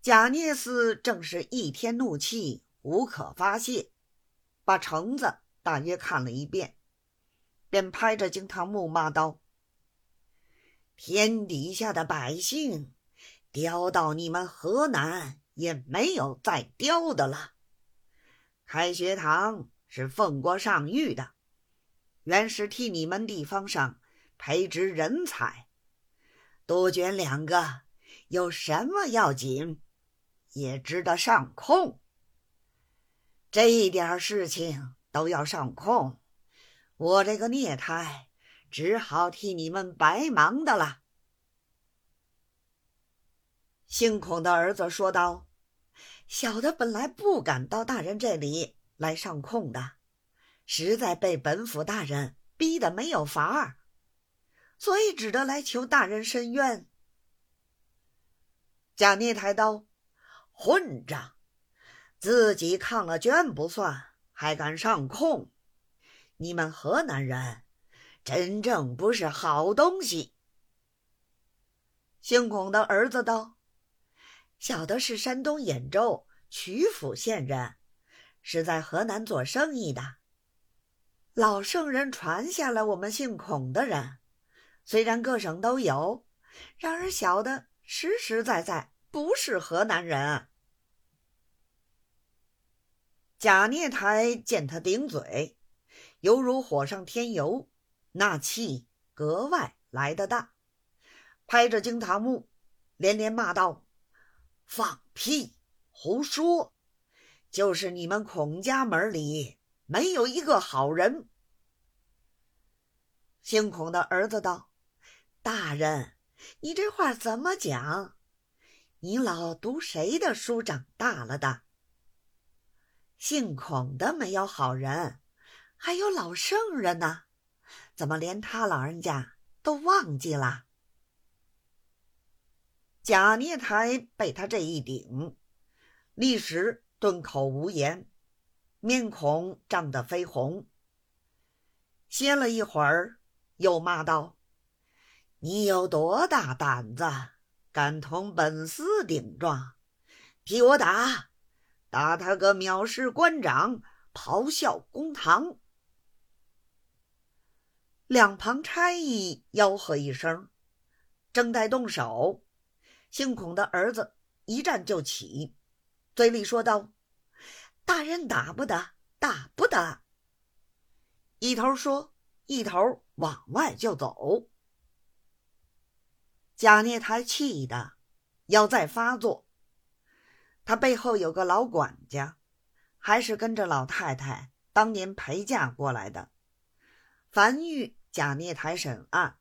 贾聂斯正是一天怒气无可发泄，把橙子大约看了一遍，便拍着惊堂木骂道：“天底下的百姓，刁到你们河南也没有再刁的了。开学堂是奉国上谕的，原是替你们地方上培植人才，杜鹃两个有什么要紧？”也值得上控，这一点事情都要上控，我这个孽胎只好替你们白忙的了。姓孔的儿子说道：“小的本来不敢到大人这里来上控的，实在被本府大人逼得没有法儿，所以只得来求大人伸冤。”贾孽抬刀。混账！自己抗了捐不算，还敢上控！你们河南人真正不是好东西。姓孔的儿子道：“小的是山东兖州曲阜县人，是在河南做生意的。老圣人传下来，我们姓孔的人，虽然各省都有，然而小的实实在在。”不是河南人。贾孽台见他顶嘴，犹如火上添油，那气格外来得大，拍着惊堂木，连连骂道：“放屁！胡说！就是你们孔家门里没有一个好人。”姓孔的儿子道：“大人，你这话怎么讲？”你老读谁的书长大了的？姓孔的没有好人，还有老圣人呢，怎么连他老人家都忘记了？贾孽台被他这一顶，立时顿口无言，面孔涨得绯红。歇了一会儿，又骂道：“你有多大胆子？”敢同本司顶撞，替我打，打他个藐视官长，咆哮公堂。两旁差役吆喝一声，正待动手，姓孔的儿子一站就起，嘴里说道：“大人打不打？打不打？”一头说，一头往外就走。贾孽台气的要再发作，他背后有个老管家，还是跟着老太太当年陪嫁过来的。凡遇贾孽台审案，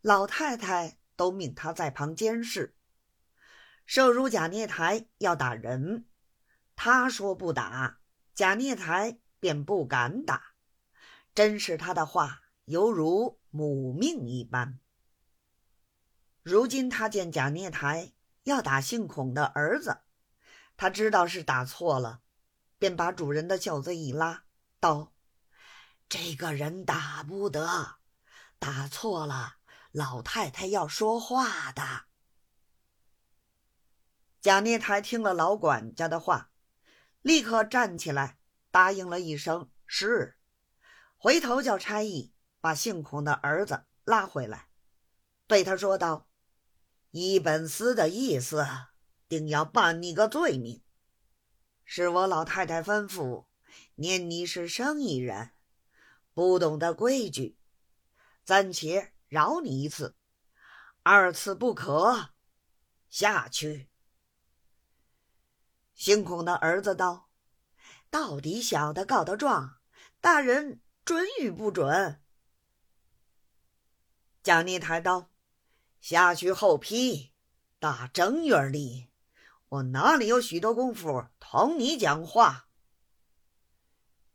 老太太都命他在旁监视。受辱贾孽台要打人，他说不打，贾孽台便不敢打，真是他的话犹如母命一般。如今他见贾孽台要打姓孔的儿子，他知道是打错了，便把主人的袖子一拉，道：“这个人打不得，打错了，老太太要说话的。”贾孽台听了老管家的话，立刻站起来，答应了一声“是”，回头叫差役把姓孔的儿子拉回来，对他说道。依本司的意思，定要办你个罪名。是我老太太吩咐，念你是生意人，不懂得规矩，暂且饶你一次，二次不可。下去。姓孔的儿子道：“到底小的告的状，大人准与不准？”蒋逆台道。下去后批，打正月里，我哪里有许多功夫同你讲话？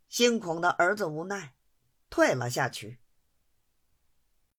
姓孔的儿子无奈，退了下去。